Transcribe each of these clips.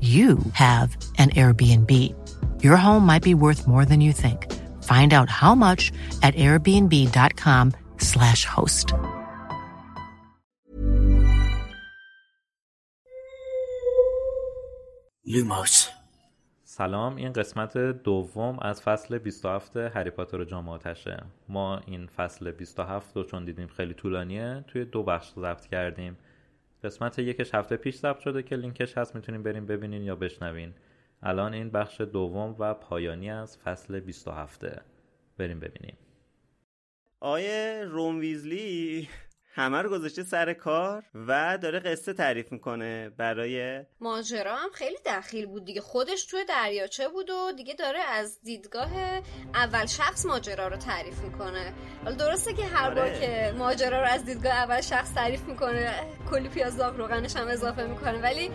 you have an Airbnb. Your home might be worth more than you think. Find out how much at airbnb.com/slash host. لوموس سلام این قسمت دوم از فصل 27 هری پاتر و جام آتشه ما این فصل 27 رو چون دیدیم خیلی طولانیه توی دو بخش ضبط کردیم قسمت یکش هفته پیش ضبط شده که لینکش هست می‌تونین بریم ببینین یا بشنوین. الان این بخش دوم و پایانی از فصل 27 بریم ببینیم. آیه روم ویزلی. همه رو گذاشته سر کار و داره قصه تعریف می‌کنه برای ماجرا هم خیلی دخیل بود دیگه. خودش توی دریاچه بود و دیگه داره از دیدگاه اول شخص ماجرا رو تعریف می‌کنه. حالا درسته که هر بار آره. که ماجرا رو از دیدگاه اول شخص تعریف می‌کنه کلی پیاز داغ روغنش هم اضافه می‌کنه ولی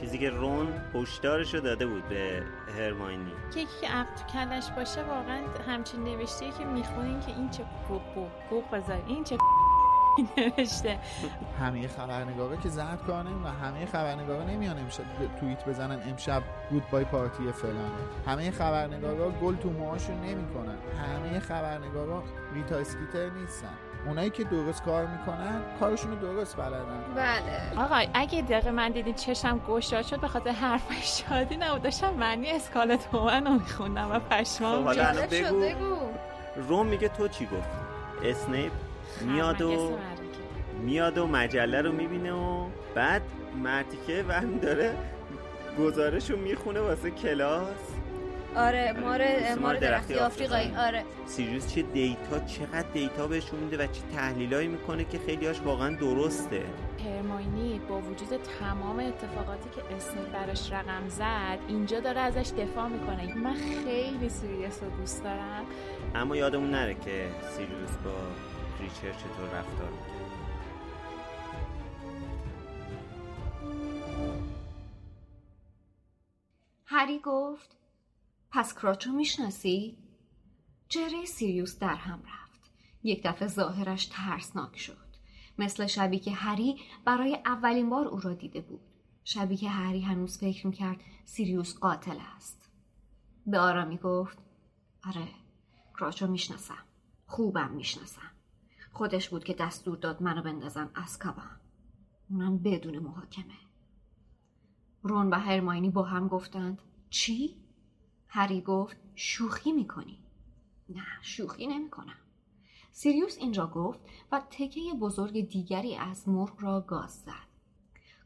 چیزی که رون هشدارش رو داده بود به هرماینی. که یکی که عقل تو کلش باشه واقعا همچین نوشته که می‌خونین که این چه بوق بوق بذار این چه نوشته. همه خبرنگارا که زرد نمی و همه خبرنگارا نمیان امشب توییت بزنن امشب گود بای پارتی فلانه همه خبرنگارا گل تو موهاشون نمی‌کنن. همه خبرنگارا ریتا اسکیتر نیستن. اونایی که درست کار می‌کنن کارشون رو درست بلدن. بله. آقا اگه دقیقه من دیدین چشم گشاد شد به خاطر حرفای شادی نبود. داشتم معنی اسکالت هومن رو میخوندم و خب پشمام حالا بگو. بگو. روم میگه تو چی گفت اسنیپ؟ میاد و میاد. و مجله رو می‌بینه و بعد مرتیکه و داره گزارش رو می‌خونه واسه کلاس. آره مار مار مار درختی آفریقایی. آره. سیریوس چه data چقدر data بهشون میده و چه تحلیلایی می‌کنه که خیلیاش واقعا درسته. هرماینی با وجود تمام اتفاقاتی که اسنیپ براش رقم زد اینجا داره ازش دفاع می‌کنه. من خیلی سیریس رو دوست دارم. اما یادمون نره که سیریوس با ریچر چطور رفتار می‌کنه هری گفت پس کراچو می‌شناسی؟ چهره سیریوس در هم رفت. یک دفعه ظاهرش ترسناک شد. مثل شبی که هری برای اولین بار او را دیده بود. شبی که هری هنوز فکر می‌کرد سیریوس قاتل است. به آرامی گفت آره کراچو می‌شناسم. خوبم می‌شناسم. خودش بود که دستور داد منو بندازن اسکابان. اونم بدون محاکمه. رون و هرماینی با هم گفتند چی؟ هری گفت شوخی می‌کنی نه شوخی نمی‌کنم سیریوس اینجا گفت و تکه بزرگ دیگری از مرغ را گاز زد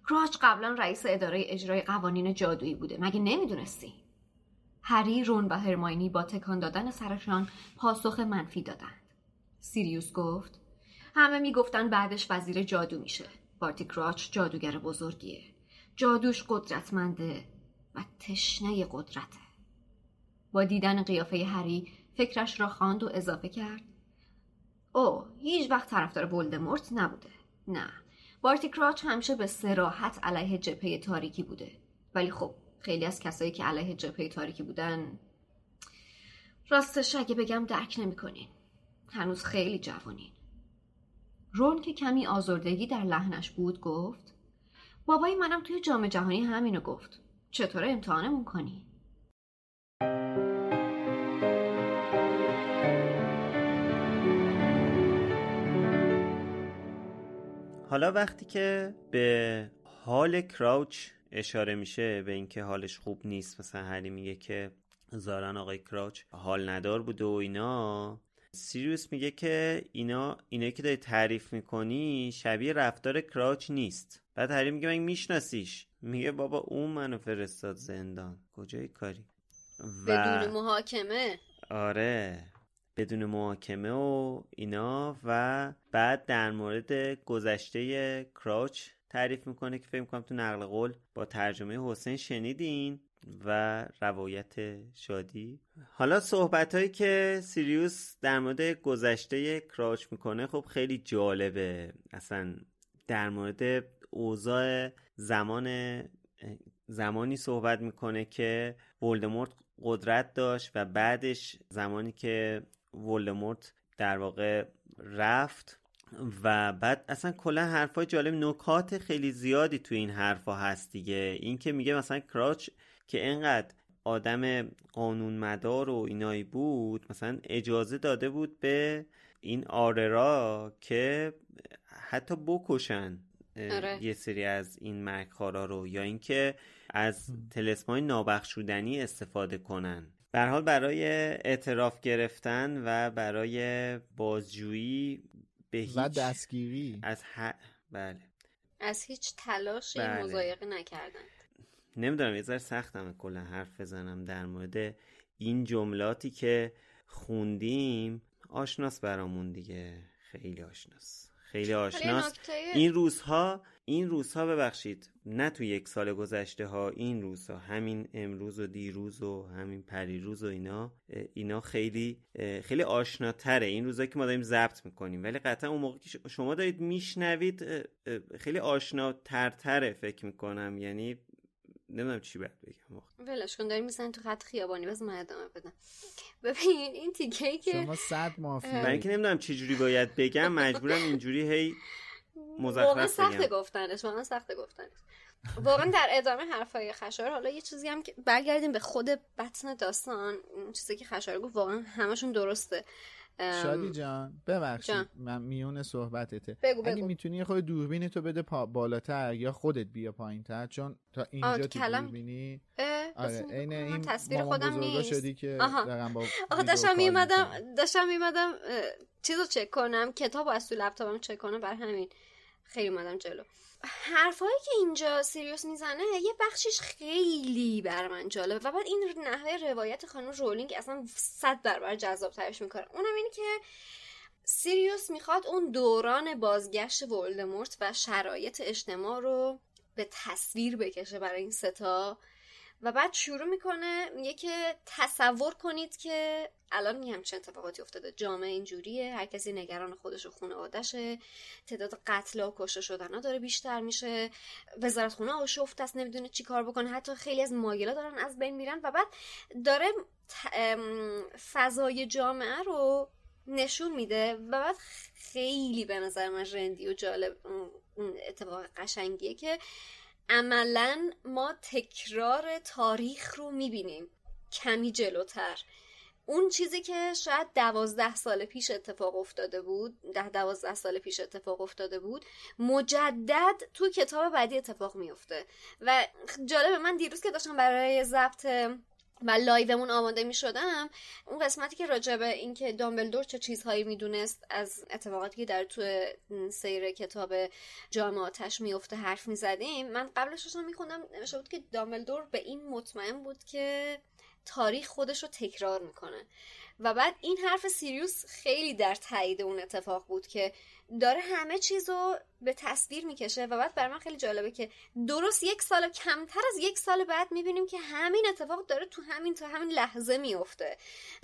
کراچ قبلا رئیس اداره اجرای قوانین جادویی بوده مگه نمی‌دونستی هری رون و هرماینی با تکان دادن سرشان پاسخ منفی دادند سیریوس گفت همه می‌گفتن بعدش وزیر جادو میشه. بارتی کراچ جادوگر بزرگیه. جادوش قدرتمنده و تشنه قدرته. با دیدن قیافه هری فکرش را خواند و اضافه کرد. او هیچ وقت طرفدار ولدمورت نبوده. نه بارتی کراچ همیشه به سراحت علیه جبهه تاریکی بوده. ولی خب خیلی از کسایی که علیه جبهه تاریکی بودن راستش اگه بگم درک نمی‌کنین. هنوز خیلی جوانین رون که کمی آزردگی در لحنش بود گفت بابای منم توی جام جهانی همینو گفت چطور امتحانمون کنی؟ حالا وقتی که به حال کراوچ اشاره میشه به اینکه حالش خوب نیست مثلا هری میگه که زارن آقای کراوچ حال ندار بوده و اینا سیریوس میگه که اینا اینایی که داری تعریف می‌کنی شبیه رفتار کراوچ نیست. بعد هری میگه من میشناسیش. میگه بابا اون منو فرستاد زندان. کجای کاری؟ و... بدون محاکمه. آره. بدون محاکمه و اینا و بعد در مورد گذشته کراچ تعریف می‌کنه که فکر می‌کنم تو نقل قول با ترجمه حسین شنیدین و روایت شادی. حالا صحبت هایی که سیریوس در مورد گذشته کراچ می‌کنه خب خیلی جالبه. اصلا در مورد اوضاع زمان زمانی صحبت می‌کنه که ولدمورت قدرت داشت و بعدش زمانی که ولدمورت در واقع رفت و بعد اصلا کلا حرفای جالب نکات خیلی زیادی تو این حرفا هست دیگه این که میگه مثلا کراچ که انقدر آدم قانون مدار و اینایی بود مثلا اجازه داده بود به این آررا که حتی بکشن آره. یه سری از این مرگخارا رو یا اینکه از تلسمای نابخشودنی استفاده کنن به حال برای اعتراف گرفتن و برای بازجویی به هیچ و دستگیری. از ه... بله. از هیچ تلاشی بله. مزایقه نکردن. نمی‌دونم یه ذره سختم کلا حرف بزنم در مورد این جملاتی که خوندیم. آشناس برامون دیگه. خیلی آشناس. خیلی آشناس این روزها این روزها ببخشید نه تو یک سال گذشته ها این روزها همین امروز و دیروز و همین پریروز و اینا اینا خیلی خیلی آشناتره. این روزها که ما داریم ضبط می‌کنیم. ولی قطعا اون موقع که شما دارید میشنوید خیلی آشناترتره فکر می‌کنم. یعنی نمی‌دونم چی باید بگم ولش کن داریم می‌زنی تو خط خیابانی. بس من ادامه بدم. ببین این تیکه که شما صد مافیا. من اینکه نمی‌دونم چه جوری باید بگم مجبورم اینجوری هی مزخرف بگم سخت گفتنش واقعا سخت گفتنش. واقعا در ادامه حرفای خشار حالا یه چیزی هم که برگردیم به خود بطن داستان چیزی که خشار گفت واقعا همشون درسته. شادی جان ببخشید من میون صحبتته. بگو بگو. اگه می‌تونی خود دوربین تو بده پا بالاتر یا خودت بیا پایین تر چون تا اینجا تو کلم... دوربینی آره عین این تصویر خودم نیست. شدی که با آخه داشتم میمدم داشتم میمدم چیزو چک کنم کتابو از تو لپتاپم چک کنم بر همین خیلی اومدم جلو. حرفایی که اینجا سیریوس می‌زنه یه بخشش خیلی بر من جالبه و بعد این نحوه روایت خانم رولینگ اصلا صد برابر جذاب ترش می‌کنه. اونم اینه که سیریوس می‌خواد اون دوران بازگشت ولدمورت و شرایط اجتماع رو به تصویر بکشه برای این ستا و بعد شروع می‌کنه میگه که تصور کنید که الان میگم چه اتفاقاتی افتاده. جامعه اینجوریه هر کسی نگران خودش و خانوادهشه تعداد قتل و کشته شدن داره بیشتر میشه. وزارت خونه آشفت است نمی‌دونه چی کار بکنه. حتی خیلی از ماگلا دارن از بین میرن و بعد داره فضای جامعه رو نشون میده و بعد خیلی به نظر من رندی و جالب اون اتفاق قشنگیه که عملا ما تکرار تاریخ رو می‌بینیم کمی جلوتر. اون چیزی که شاید دوازده سال پیش اتفاق افتاده بود ده دوازده سال پیش اتفاق افتاده بود مجدد تو کتاب بعدی اتفاق میفته و جالبه من دیروز که داشتم برای ضبط و لایومون آماده می شدم اون قسمتی که راجع به اینکه دامبلدور چه چیزهایی می‌دونست از اتفاقاتی که در تو سیر کتاب جام آتش میفته حرف می زدیم من قبلش داشتم میخوندم نوشته بود که دامبلدور به این مطمئن بود که تاریخ خودش رو تکرار می‌کنه. و بعد این حرف سیریوس خیلی در تایید اون اتفاق بود که داره همه چیز رو به تصویر می‌کشه و بعد برای من خیلی جالبه که درست یک سال کمتر از یک سال بعد می‌بینیم که همین اتفاق داره تو همین تو همین لحظه میفته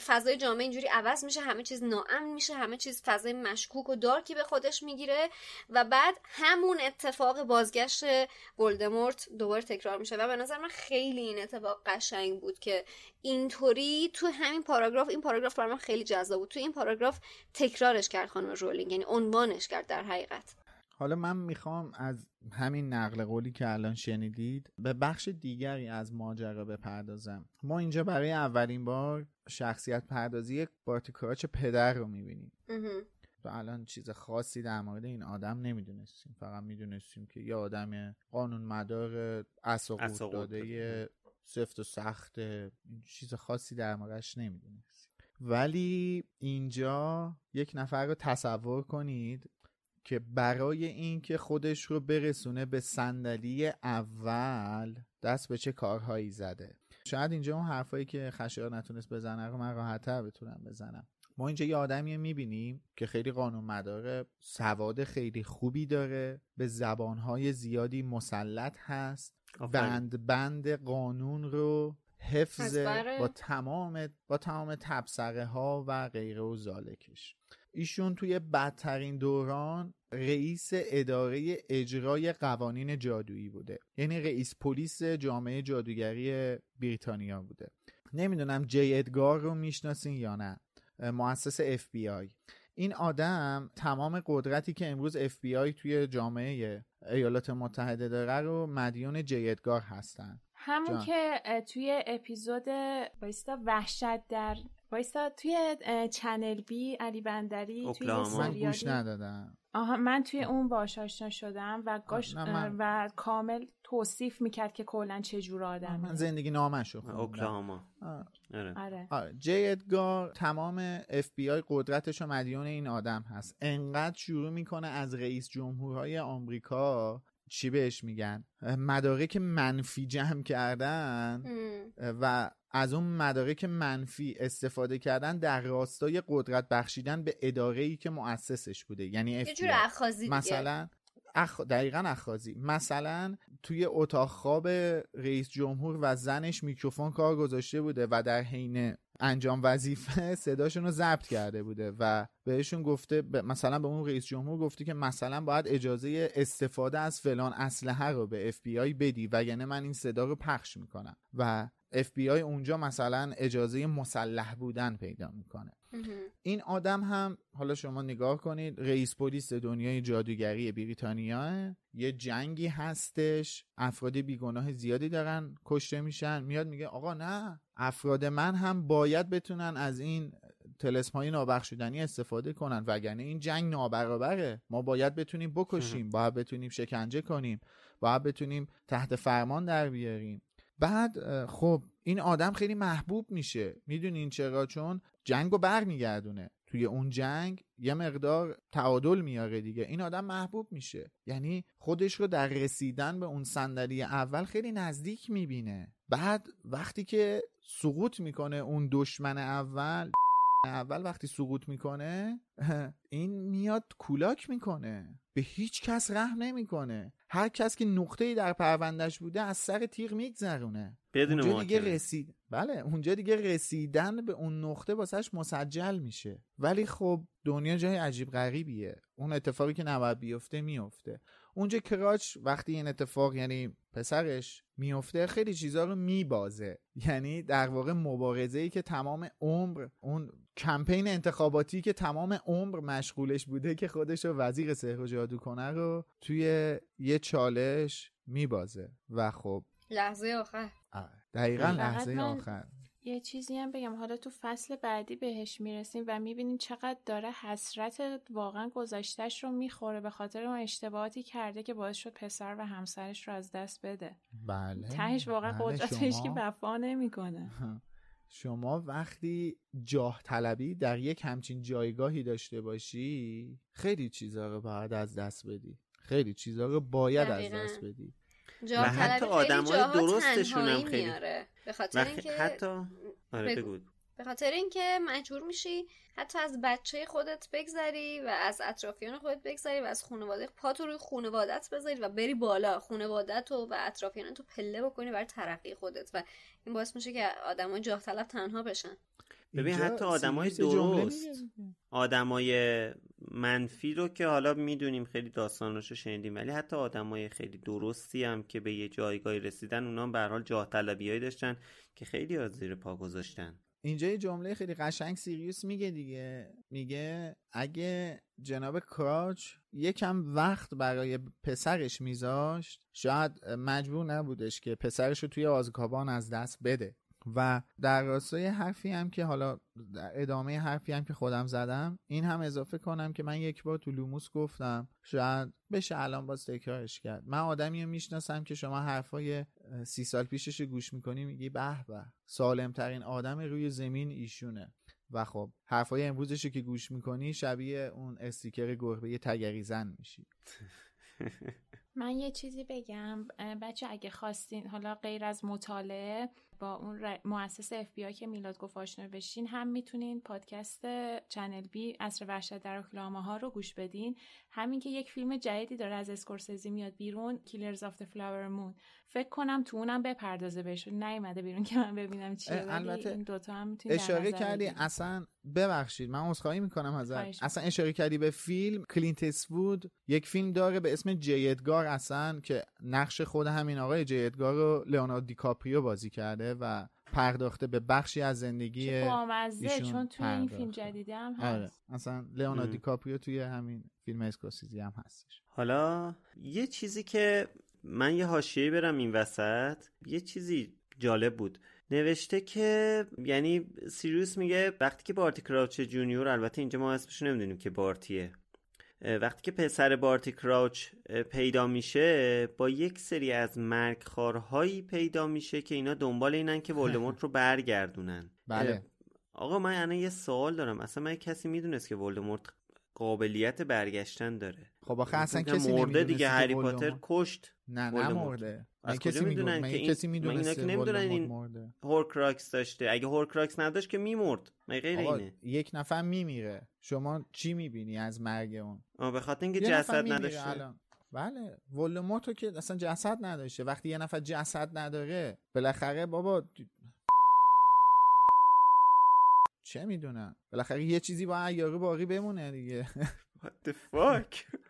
فضای جامعه اینجوری عوض میشه همه چیز ناامن میشه همه چیز فضای مشکوک و دارکی به خودش می‌گیره و بعد همون اتفاق بازگشت ولدمورت دوباره تکرار میشه و به نظر من خیلی این اتفاق قشنگ بود که اینطوری تو همین پاراگراف این پاراگراف برای من خیلی جذاب بود. تو این پاراگراف تکرارش کرد خانم رولینگ یعنی عنوانش کرد در حقیقت. حالا من می‌خوام از همین نقل قولی که الان شنیدید به بخش دیگری از ماجرا بپردازم. ما اینجا برای اولین بار شخصیت پردازی بارتی کراچ پدر رو می‌بینیم. و الان چیز خاصی در مورد این آدم نمی‌دونستیم. فقط می‌دونستیم که یه آدم قانون مدار اساقود داده سفت و سخت چیز خاصی در موردش نمی‌دونستیم. ولی اینجا یک نفر رو تصور کنید که برای اینکه خودش رو برسونه به صندلی اول دست به چه کارهایی زده. شاید اینجا اون حرفایی که خشایار نتونست بزنه رو من راحتتر بتونم بزنم. ما اینجا یه آدمی می‌بینیم که خیلی قانون مداره سواد خیلی خوبی داره به زبانهای زیادی مسلط هست بند بند قانون رو حفظ با تمام با تمام تبصره ها و غیره و زالکش. ایشون توی بدترین دوران رئیس اداره اجرای قوانین جادویی بوده. یعنی رئیس پلیس جامعه جادوگری بریتانیا بوده. نمی‌دونم جی ادگار رو می‌شناسین یا نه. مؤسس اف بی آی این آدم تمام قدرتی که امروز اف بی آی توی جامعه ایالات متحده داره رو مدیون جی ادگار هستن. همون جان. که توی اپیزود بایستا وحشت در وایستا توی چنل بی علی بندری توی من گوش ندادم. آها من توی اون باش آشنا شدم و گاش و کامل توصیف می‌کرد که کلا چه جور آدمی من زندگی نامش رو اوکلاهاما. آره. آره. آره. جی ادگار تمام اف بی آی قدرتش و مدیون این آدم هست. انقدر شروع می‌کنه از رئیس جمهورهای آمریکا چی بهش میگن؟ مدارک منفی جمع کردن؟ و از اون مدارک منفی استفاده کردن در راستای قدرت بخشیدن به اداره ای که مؤسسش بوده یعنی یه جور اخازی مثلا اخ... دقیقا اخاذی مثلا توی اتاق خواب رئیس جمهور و زنش میکروفون کار گذاشته بوده و در حین انجام وظیفه صداشون رو ضبط کرده بوده و بهشون گفته مثلا به اون رئیس جمهور گفته که مثلا باید اجازه استفاده از فلان اسلحه رو به اف بی آی بدی و یعنی من این صدا رو پخش می‌کنم. و اف بی آی اونجا مثلا اجازه مسلح بودن پیدا می‌کنه. این آدم هم حالا شما نگاه کنید رئیس پلیس دنیای جادوگری بریتانیا یه جنگی هستش. افراد بیگناه زیادی دارن کشته میشن. میاد میگه آقا نه افراد من هم باید بتونن از این تلسم های نابخشودنی استفاده کنن وگرنه این جنگ نابرابره. ما باید بتونیم بکشیم باید بتونیم شکنجه کنیم باید بتونیم تحت فرمان در بیاریم. بعد خب این آدم خیلی محبوب میشه. می‌دونین چرا؟ چون جنگ رو برمیگردونه. توی اون جنگ یه مقدار تعادل میاره دیگه. این آدم محبوب میشه. یعنی خودش رو در رسیدن به اون صندلی اول خیلی نزدیک می‌بینه. بعد وقتی که سقوط می‌کنه اون دشمن اول؟ اول وقتی سقوط می‌کنه این میاد کولاک می‌کنه. به هیچ کس رحم نمی‌کنه. هر کس که نقطه در پروندهش بوده از سر تیغ میگذرونه. بدون اونجا دیگه رسید بله اونجا دیگه رسیدن به اون نقطه واسهش مسجل میشه. ولی خب دنیا جای عجیب غریبیه. اون اتفاقی که نباید بیفته میفته اونجا کراچ وقتی این اتفاق یعنی پسرش میفته خیلی چیزا رو میبازه. یعنی در واقع مبارزه ای که تمام عمر اون کمپین انتخاباتی که تمام عمر مشغولش بوده که خودش رو وزیر سحر و جادو کنه رو توی یه چالش میبازه. و خب لحظه آخر. دقیقا لحظه آخر. یه چیزی هم بگم. حالا تو فصل بعدی بهش می‌رسیم و می‌بینیم چقدر داره حسرت واقعا گذاشتش رو می‌خوره به خاطر اون اشتباهاتی کرده که باعث شد پسر و همسرش رو از دست بده. بله تهش واقعا بله قدرتش که وفا نمی‌کنه. شما وقتی جاه طلبی در یک همچین جایگاهی داشته باشی خیلی چیزا رو باید از دست بدی. خیلی چیزا رو باید دقیقاً. از دست بدی. و حتی آدمای درستشون هم خیلی- میاره. به خاطر اینکه حتی آره بگو. به خاطر اینکه مجبور میشی حتی از بچه خودت بگذری و از اطرافیان خودت بگذری و از خانواده پاتو روی خانوادت بذاری و بری بالا. خانوادت و اطرافیان تو پله بکنی برای ترقی خودت و این باعث میشه که آدمای جاه طلب تنها بشن. ببین حتی آدمای درست. آدمای منفی رو که حالا می‌دونیم خیلی داستاناشو شنیدیم ولی حتی آدمای خیلی درستی هم که به یه جایگاهی رسیدن اونا به حال جاه طلبیایی داشتن که خیلی از زیر پا گذاشتن. اینجا یه جمله خیلی قشنگ سیریوس میگه دیگه. میگه اگه جناب کراچ یکم وقت برای پسرش میذاشت شاید مجبور نبودش که پسرش رو توی آزکابان از دست بده. و در راستای حرفی هم که حالا در ادامه حرفی هم که خودم زدم این هم اضافه کنم که من یک بار تو لوموس گفتم شاید بشه الان باز تکرارش کرد. من آدمی رو می‌شناسم که شما حرفای سی سال پیشش گوش می‌کنی میگی به به سالم ترین آدم روی زمین ایشونه. و خب حرفای امروزش رو که گوش می‌کنی شبیه اون استیکر گربه تگری زن میشی. من یه چیزی بگم. بچه اگه خواستین حالا غیر از مطالعه با اون ر... مؤسس اف بی که میلاد گفت آشنا بشین هم می‌تونین پادکست چنل بی عصر وحشت در اوکلاهاما ها رو گوش بدین. همین که یک فیلم جدیدی داره از اسکورسیزی میاد بیرون Killers of Flower Moon فکر کنم تو اونم بپردازه بهش. نیومده بیرون که من ببینم چیه. البته این دوتا هم اشاره کردی. اصلا ببخشید من عذرخواهی می‌کنم ازت. اصلا اشاره کردی به فیلم. کلینت ایستوود یک فیلم داره به اسم جی ادگار اصلا که نقش خود همین آقای جی ادگار رو لئوناردو دیکاپریو بازی کرده و پرداخته به بخشی از زندگی چه ایشون چون توی این. فیلم جدیده هم آره. هست. اصلا لئوناردو. دیکاپریو توی همین فیلم اسکورسیزی هم هستش. حالا یه چیزی که من یه حاشیه‌ای برم این وسط. یه چیزی جالب بود. نوشته که یعنی سیریوس میگه وقتی که بارتی کراوچ جونیور البته اینجا ما اسمشو نمی‌دونیم که بارتیه. وقتی که پسر بارتی کراوچ پیدا میشه با یک سری از مرگخوارهایی پیدا میشه که اینا دنبال اینن که ولدمورت رو برگردونن. بله. آقا من الان یه سوال دارم. اصلا من کسی می‌دونست که ولدمورت قابلیت برگشتن داره؟ خب آخه اصلا کسی مرده دیگه هری پاتر کشت نه نه. مرده. از کسی می‌دونن که این کسی می‌دونسته که نمی‌دونن این مرده Horcrux داشته. اگه Horcrux نداشت که میمرد. مگه غیر اینه. یک نفر میمیره. شما چی می‌بینی از مرگ اون؟ آه به خاطر اینکه جسد نداشته. الان. بله ولدمورت رو که اصلا جسد نداشته. وقتی یه نفر جسد نداره بالاخره بابا چه می‌دونم بالاخره یه چیزی با یارو باقی بمونه دیگه. What the fuck?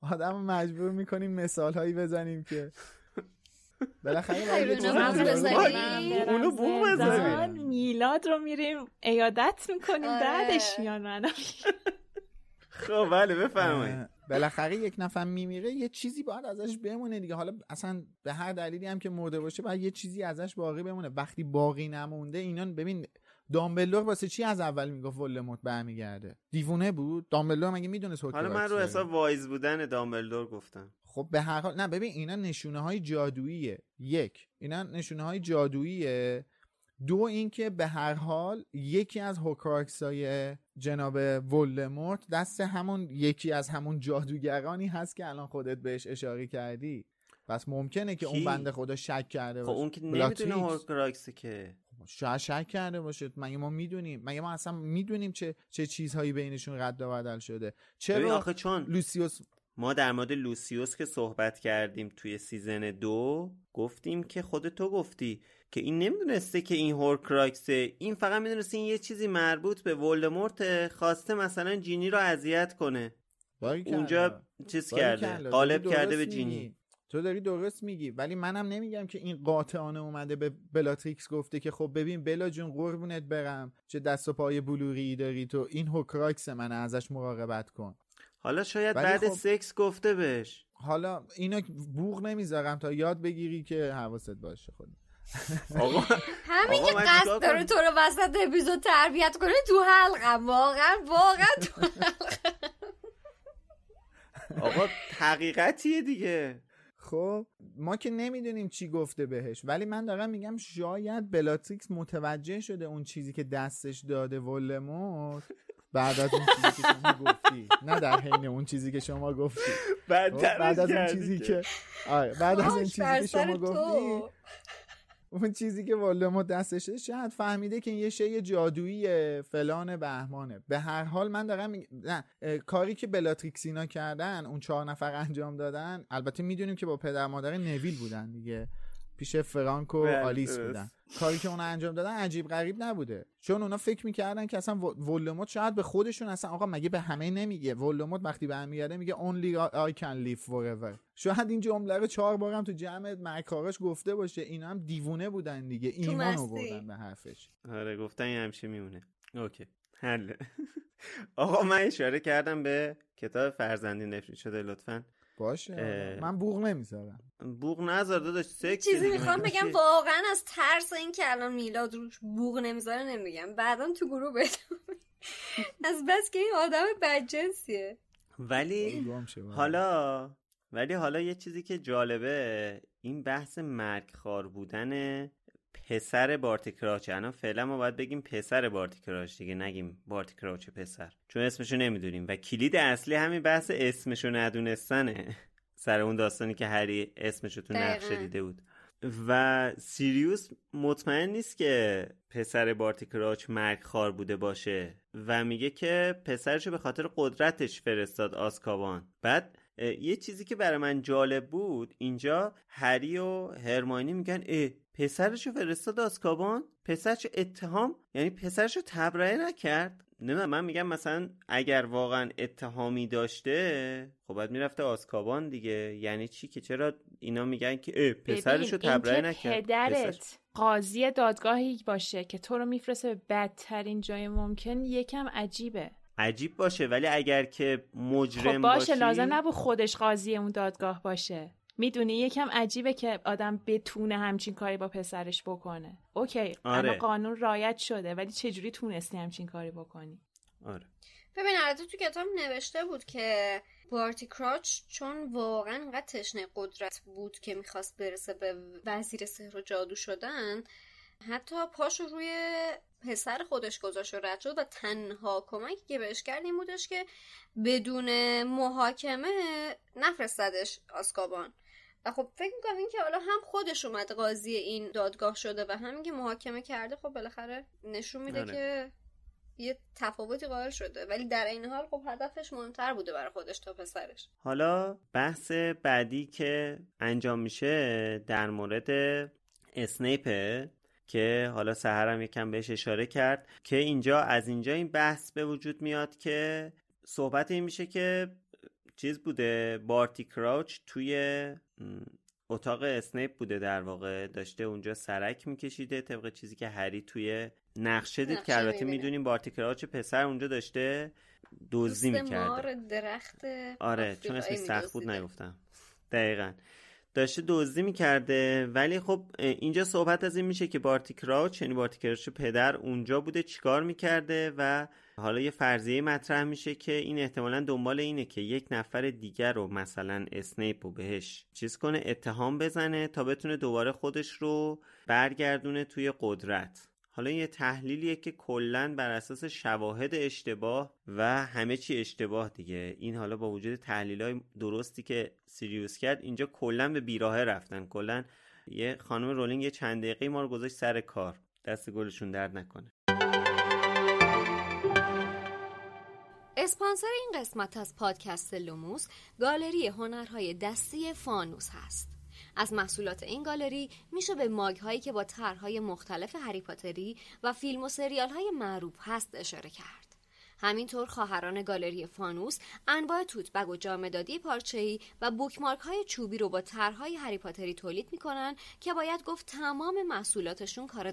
آدم مجبور می‌کنیم مثال هایی بزنیم که بالاخره اونو باقی بزنی؟ بمونه. برم اونو بوق زندان، بزنی. میلاد رو میریم ایادت می‌کنیم آره. بعدش میان منو خب بله بفرمایید بالاخره یک نفر میمیره یه چیزی باید ازش بمونه دیگه حالا اصلا به هر دلیلی هم که مرده باشه باید یه چیزی ازش باقی بمونه وقتی باقی نمونده اینا ببین دامبلدور واسه چی از اول می‌گفت ولدمورت برمیگرده؟ دیوونه بود؟ دامبلدور مگه می‌دونست حالا من رو حساب وایز بودن دامبلدور گفتم. خب به هر حال نه ببین اینا نشونه های جادوییه. یک اینا نشونه های جادوییه. دو اینکه به هر حال یکی از هوکراکس های جناب ولدمورت دست همون یکی از همون جادوگرانی هست که الان خودت بهش اشاره کردی. پس ممکنه که اون کی؟ بنده خدا شک کرده خب باشه. اون که نمی‌دونه. Horcrux ه که. شاید شک کرده باشه مگه ما می‌دونیم مگه ما اصلا می‌دونیم چه چه چیزهایی بینشون رد و بدل شده چرا آخه چون لوسیوس ما در مورد لوسیوس که صحبت کردیم توی season دو گفتیم که خود تو گفتی که این نمی‌دونسته که این Horcrux ه این فقط می‌دونسته این یه چیزی مربوط به ولدمورت خواسته مثلا جینی رو اذیت کنه. اونجا چیز کرده. قالب کرده به جینی. تو داری درست میگی. ولی منم نمیگم که این قاطعانه اومده به بلاتریکس گفته که خب ببین بلا جون قربونت برم. چه دست و پای بلوری داری تو. این هوکراکس منه. ازش مراقبت کن. حالا شاید بعد خب- سکس گفته بهش. حالا اینا بوغ نمی‌ذارم تا یاد بگیری که حواست باشه خود آقا همین که من قصد داره؟ تو رو وسط اپیزود تربیت کنه تو حلقم. واقعا واقعا تو آقا حقیقتیه دیگه. خب ما که نمی‌دونیم چی گفته بهش ولی من دارم میگم شاید بلاتریکس متوجه شده اون چیزی که دستش داده ولموت بعد از اون چیزی که شما گفتی. نه در حین اون چیزی که شما گفتی. بعد از اون چیزی که. آره بعد از اون چیزی که سر شما. گفتی. اون چیزی که ولدمورت دستشه شاید فهمیده که این یه شی جادویی فلان بهمانه. به هر حال من دارم نه کاری که بلاتریکسینا کردن اون چهار نفر انجام دادن البته می‌دونیم که با پدر مادر نویل بودن دیگه. پیش فرانک و آلیس بودن. کاری که اونا انجام دادن عجیب غریب نبوده. چون اونا فکر می‌کردن که اصلا ولدمورت شاید به خودشون اصلا آقا مگه به همه نمیگه؟ ولدمورت وقتی به هم میگه میگه only I can live forever. شاید این جمله رو چهار بارم تو جمع مکارش گفته باشه. اینا هم دیوونه بودن دیگه. ایمان بردن به حرفش. آره گفتن این همیشه میمونه. اوکی. حل. آقا من اشاره کردم به کتاب فرزندی نفرین. شده لطفا. باشه من بوغ نمی‌ذارم بوغ نذار داداش سکس چیزی می‌خوام بگم واقعا از ترس این که الان میلاد روش بوغ نمی‌ذاره نمیگم. بعدا تو گروه بدم از بس که این آدم بدجنسیه. ولی حالا ولی حالا یه چیزی که جالبه این بحث مرگ خار بودن پسر بارتی کراچ. الان فعلا ما باید بگیم پسر بارتی کراچ دیگه نگیم بارتی کراچ پسر. چون اسمشو نمی‌دونیم و کلید اصلی همین بحث اسمشو ندونستنه. سر اون داستانی که هری اسمشو تو نقشه دیده بود. و سیریوس مطمئن نیست که پسر بارتی کراچ مرگ خار بوده باشه و میگه که پسرشو به خاطر قدرتش فرستاد آسکابان. بعد یه چیزی که برای من جالب بود اینجا هری و هرماینی میگن اه پسرشو فرستاد آسکابان پسرش اتهام یعنی پسرشو تبرئه نکرد. نه من میگم مثلا اگر واقعا اتهامی داشته خب باید می‌رفته آسکابان دیگه. یعنی چی که چرا اینا میگن که پسرشو تبرئه نکرد. پدرت قاضی دادگاهی باشه که تو رو میفرسته به بدترین جای ممکن یکم عجیبه. عجیب باشه ولی اگر که مجرم خب باشه لازم نبود خودش قاضی اون دادگاه باشه. می‌دونی؟ یکم عجیبه که آدم بتونه همچین کاری با پسرش بکنه. اوکی آره. اما قانون رایت شده ولی چجوری تونستی همچین کاری بکنی؟ آره. ببین البته تو کتاب نوشته بود که بارتی کراچ چون واقعا انقدر تشنه قدرت بود که می‌خواست برسه به وزیر سحر و جادو شدن حتی پاشو روی پسر خودش گذاشت و رد شد و تنها کمکی که بهش کرد این بودش که بدون محاکمه نفرستدش آسکابان. و خب فکر می‌کنم این که حالا هم خودش اومد قاضی این دادگاه شده و هم که محاکمه کرده خب بالاخره نشون میده آره. که یه تفاوتی قائل شده ولی در این حال خب هدفش مهمتر بوده برای خودش تا پسرش حالا بحث بعدی که انجام میشه در مورد اسنیپه که حالا سهرم یکم بهش اشاره کرد که اینجا از اینجا این بحث به وجود میاد که صحبت این میشه که چیز بوده بارتی کراوچ توی اتاق اسنیپ بوده در واقع. داشته اونجا سرک میکشیده طبق چیزی که هری توی نقشه دید که البته می‌دونیم بارتی کراوچ پسر اونجا داشته دزدی می‌کرده. درخت آره چون اسمش سخت بود نگفتم. دقیقا. داشته دزدی می‌کرده ولی خب اینجا صحبت از این میشه که بارتی کراوچ یعنی بارتی کراوچ پدر اونجا بوده چیکار می‌کرده و حالا یه فرضیه مطرح میشه که این احتمالا دنبال اینه که یک نفر دیگر رو مثلا اسنیپ رو بهش چیز کنه اتهام بزنه تا بتونه دوباره خودش رو برگردونه توی قدرت. حالا یه تحلیلیه که کلا بر اساس شواهد اشتباه و همه چی اشتباه دیگه. این حالا با وجود تحلیل های درستی که سیریوس کرد اینجا کلا به بیراهه رفتن. کلا یه خانم رولینگ یه چند دقیقه ما رو گذاشت سر کار. دست گلشون درد نکنه. اسپانسر این قسمت از پادکست لوموس گالری هنرهای دستی فانوس هست. از محصولات این گالری میشه به ماگ هایی که با طرحهای مختلف هریپاتری و فیلم و سریال های معروف هست اشاره کرد. همینطور خواهران گالری فانوس انواع توت بگ و جامدادی پارچه‌ای و بوکمارک های چوبی رو با طرحهای هریپاتری تولید می‌کنن که باید گفت تمام محصولاتشون کار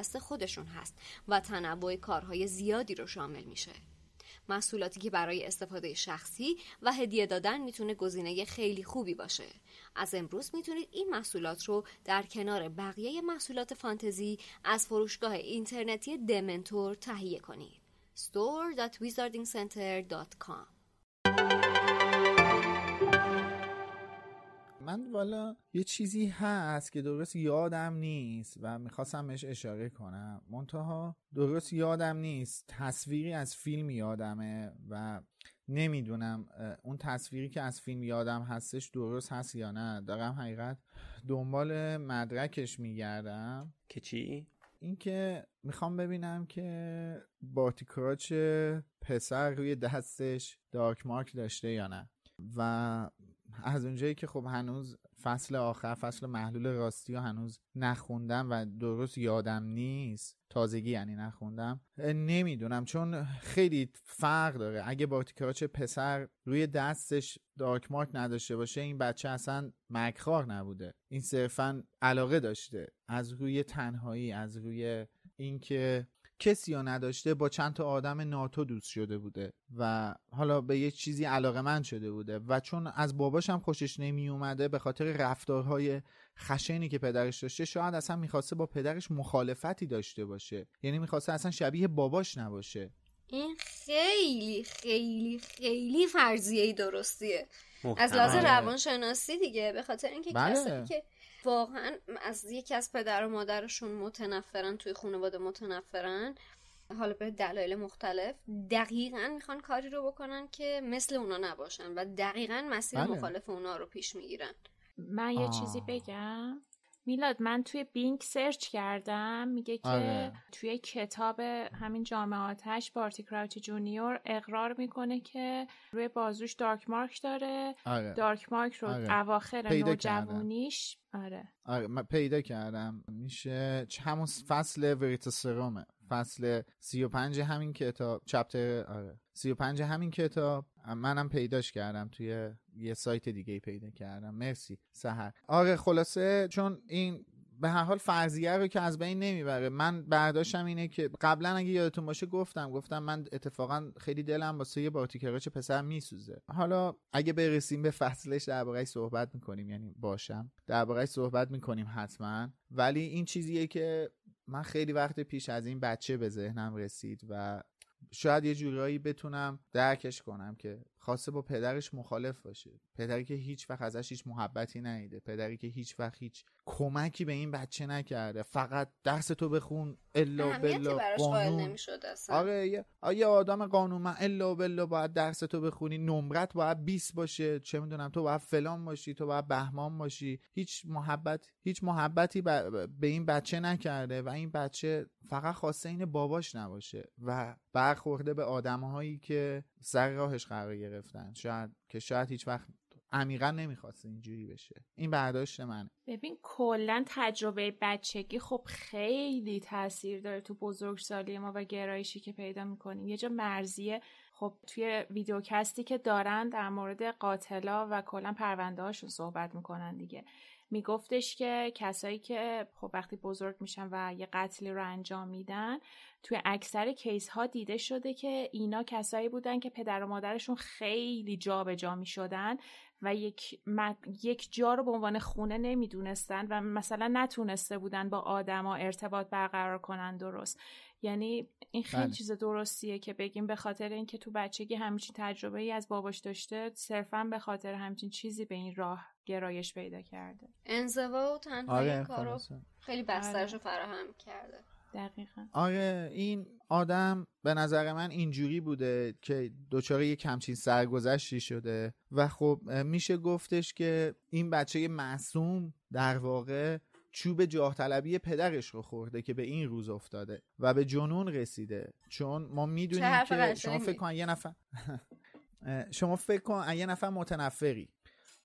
دست خودشون هست و تنوع کارهای زیادی رو شامل میشه. محصولاتی که برای استفاده شخصی و هدیه دادن می‌تونه گزینه خیلی خوبی باشه. از امروز می‌تونید این محصولات رو در کنار بقیه محصولات فانتزی از فروشگاه اینترنتی دمنتور تهیه کنید. store.wizardingcenter.com والا یه چیزی هست که درست یادم نیست و می‌خواستم بهش اشاره کنم. منتها درست یادم نیست. تصویری از فیلم یادمه و نمی‌دونم اون تصویری که از فیلم یادم هستش درست هست یا نه. دارم حقیقت دنبال مدرکش میگردم. که چی؟ اینکه می‌خوام ببینم که بارتی کراچ پسر روی دستش دارک مارک داشته یا نه. و از اونجایی که خب هنوز فصل آخر فصل محلول راستی رو هنوز نخوندم و درست یادم نیست تازگی یعنی نخوندم نمی‌دونم چون خیلی فرق داره. اگه بارتیکراچ پسر روی دستش دارک مارک نداشته باشه این بچه اصلا مکخار نبوده. این صرفا علاقه داشته. از روی تنهایی از روی اینکه کسی رو نداشته با چند تا آدم ناتو دوست شده بوده و حالا به یه چیزی علاقه من شده بوده و چون از باباش هم خوشش نمی اومده به خاطر رفتارهای خشنی که پدرش داشته شاید اصلا می‌خواسته با پدرش مخالفتی داشته باشه. یعنی می‌خواسته اصلا شبیه باباش نباشه. این خیلی خیلی خیلی فرضیه درستیه. از لحاظ روانشناسی دیگه به خاطر اینکه بله. کسایی که واقعا از یکی از پدر و مادرشون متنفرن توی خانواده متنفرن حالا به دلایل مختلف دقیقا می‌خوان کاری رو بکنن که مثل اونا نباشن و دقیقا مسیر بله. مخالف اونا رو پیش می‌گیرن من یه آه. چیزی بگم میلاد من توی بینک سرچ کردم میگه که آره. توی کتاب همین جامعه آتش بارتی کراوچ جونیور اقرار می‌کنه که روی بازوش دارک مارک داره آره. دارک مارک رو آره. اواخر. نوجوانیش آره آره من پیدا کردم میشه همون فصل وریتاسرومه فصل 35 همین کتاب چپتر آره 35 همین کتاب. منم پیداش کردم توی یه سایت دیگه پیدا کردم. مرسی سهر آره خلاصه چون این به هر حال فرضیه رو که از بین نمی‌بره. من برداشتم اینه که قبلا اگه یادتون باشه گفتم گفتم من اتفاقا خیلی دلم واسه یه بارتیکراچ پسر میسوزه. حالا اگه برسیم به فصلش دربارهش صحبت می‌کنیم یعنی باشم. دربارهش صحبت می‌کنیم حتما. ولی این چیزیه که من خیلی وقت پیش از این بچه به ذهنم رسید و شاید یه جورایی بتونم درکش کنم که خواسته با پدرش مخالف باشه. پدری که هیچ وقت ازش هیچ محبتی نیده. پدری که هیچ وقت هیچ کمکی به این بچه نکرده. فقط درس تو بخون الا بلا براش قانون. نمی‌شد اصلا. آره یه, یه آدم قانون من الا بلا باید درس تو بخونی. نمرت باید 20 باشه. چه می‌دونم تو باید فلان باشی تو باید بهمان باشی. هیچ محبت هیچ محبتی ب- به این بچه نکرده و این بچه فقط خواسته این باباش نباشه و برخورده به آدمهایی که سر راهش قرار گرفتن. شاید که شاید هیچ وقت عمیقا نمی‌خواسته اینجوری بشه. این برداشت منه. ببین کلا تجربه بچگی خب خیلی تاثیر داره تو بزرگسالی ما و گرایشی که پیدا می‌کنیم. یه جا مرزیه. خب توی ویدیوکستی که دارن در مورد قاتلا و کلا پرونده هاشون صحبت می‌کنن دیگه. میگفتش که کسایی که خب وقتی بزرگ میشن و یه قتلی رو انجام میدن توی اکثر کیس ها دیده شده که اینا کسایی بودن که پدر و مادرشون خیلی جابجا جا می شدن و یک, م- یک جا رو به عنوان خونه نمی‌دونستن و مثلا نتونسته بودن با آدما ارتباط برقرار کنن درست یعنی این خیلی بله. چیز درستیه که بگیم به خاطر اینکه تو بچگی همچین تجربه ای از باباش داشته صرفا به خاطر همچین چیزی به این راه گرایش پیدا کرده انزوا و تنهایی آره کارو. خیلی بسترش رو آره. فراهم کرده دقیقا. آره این آدم به نظر من اینجوری بوده که دچار یک همچین سرگذشتی شده و خب میشه گفتش که این بچه معصوم در واقع چوب جاه طلبی پدرش رو خورده که به این روز افتاده و به جنون رسیده. چون ما می‌دونیم که. شما فکر کن یه نفر شما فکر کن یه نفر متنفری.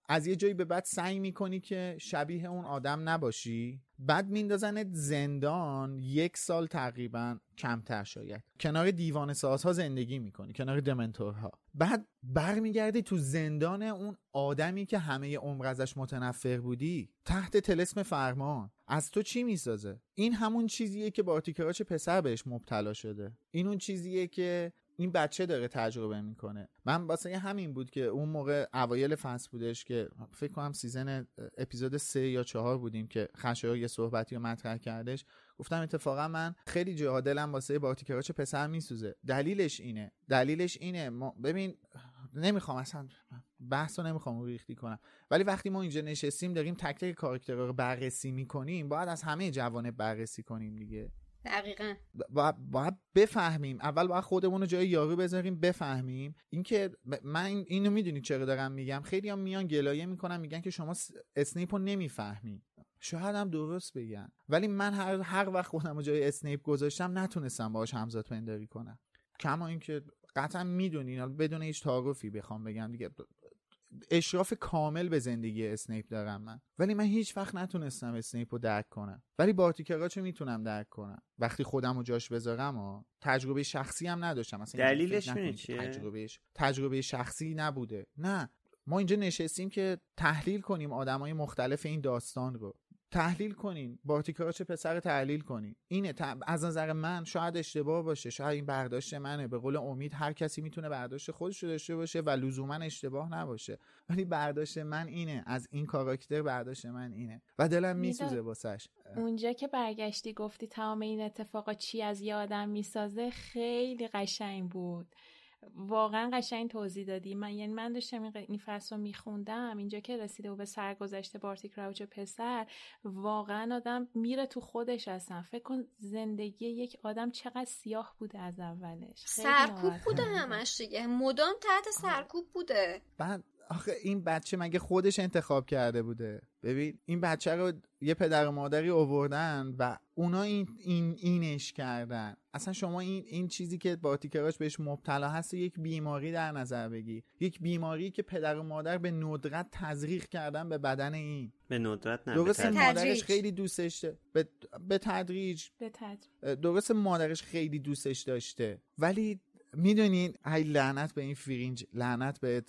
از یه جایی به بعد سعی می‌کنی که شبیه اون آدم نباشی. بعد میندازنت زندان یک سال تقریبا کمتر شاید. کنار دیوان سازها زندگی می‌کنی کنار دمنتورها. بعد برمیگردی تو زندان اون آدمی که همه عمر ازش متنفر بودی تحت تلسم فرمان. از تو چی می‌سازه؟ این همون چیزیه که با آتیکراچ پسر بهش مبتلا شده. این اون چیزیه که این بچه داره تجربه می‌کنه. من واسه همین بود که اون موقع اوایل فصل بودش که فکر کنم season اپیزود سه یا چهار بودیم که خشایار یه صحبتی رو مطرح کردش. گفتم اتفاقا من خیلی جا دلم واسه بارتی کراچ پسر میسوزه. دلیلش اینه. دلیلش اینه. ما ببین نمی‌خوام اصلا بحث رو نمی‌خوام ریختی کنم. ولی وقتی ما اینجا نشستیم داریم تک تک کاراکترها رو بررسی می‌کنیم باید از همه جوانب بررسی کنیم دیگه. دقیقا. باید, بفهمیم. اول باید خودمون رو جای یارو بذاریم بفهمیم. اینکه من اینو می‌دونید چرا دارم میگم. خیلی هم میان گلایه می‌کنن میگن که شما اسنیپ رو نمی‌فهمی. شاید هم درست بگن. ولی من هر, هر وقت خودم رو جای اسنیپ گذاشتم نتونستم باهاش همذات پنداری کنم. کما اینکه قطعا می‌دونین. بدون هیچ تعارفی بخوام بگم دیگه. اشراف کامل به زندگی اسنیپ دارم من. ولی من هیچ وقت نتونستم اسنیپ رو درک کنم. ولی بارتی کراچو می‌تونم درک کنم؟ وقتی خودم رو جاش بذارم و تجربه شخصی هم نداشتم. مثلا دلیلش چیه؟ تجربه تجربه شخصی نبوده. نه. ما اینجا نشستیم که تحلیل کنیم آدمای مختلف این داستان رو. تحلیل کنین. چه پسر تحلیل کنین. اینه از نظر من شاید اشتباه باشه. شاید این برداشت منه. به قول امید هر کسی می‌تونه برداشت خودش رو داشته باشه و لزوما اشتباه نباشه. ولی برداشت من اینه. از این کاراکتر برداشت من اینه. و دلم میسوزه واسش. اونجا که برگشتی گفتی تمام این اتفاقا چی از یه آدم می‌سازه خیلی قشنگ بود. واقعا قشنگ توضیح دادی. من یعنی من داشتم این, فصل رو میخوندم. اینجا که رسیده و به سرگذشت بارتی کراوچ پسر واقعا آدم میره تو خودش هستن فکر کن زندگی یک آدم چقدر سیاه بوده از اولش. سرکوب بوده همش دیگه. مدام تحت سرکوب بوده. بعد آخه این بچه مگه خودش انتخاب کرده بوده؟ ببین این بچه رو یه پدر و مادری آوردن و اونا این, این اینش کردن. اصلا شما این این چیزی که با تیکراش بهش مبتلا هست یک بیماری در نظر بگی یک بیماری که پدر و مادر به ندرت تزریق کردن به بدن این. به ندرت نه درست مادرش خیلی دوستش به, به تدریج. به تدریج. درست مادرش خیلی دوستش داشته. ولی می‌دونین ای لعنت به این Fringe لعنت به